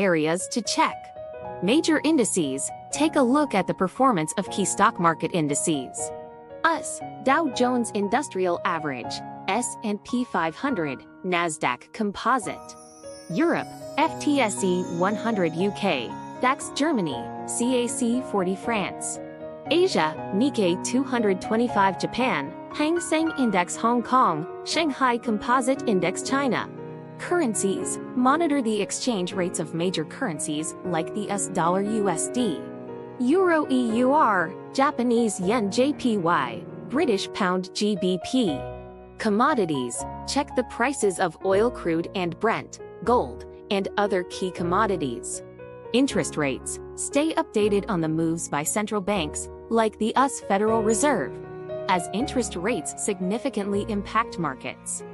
Areas to check. Major indices, take a look at the performance of key stock market indices. US, Dow Jones Industrial Average, S&P 500, Nasdaq Composite. Europe, FTSE 100 UK, DAX Germany, CAC 40 France. Asia, Nikkei 225 Japan, Hang Seng Index Hong Kong, Shanghai Composite Index China. Currencies, monitor the exchange rates of major currencies like the US dollar USD, Euro EUR, Japanese yen JPY, British pound GBP. Commodities, check the prices of oil crude and Brent, gold, and other key commodities. Interest rates, stay updated on the moves by central banks, like the US Federal Reserve, as interest rates significantly impact markets.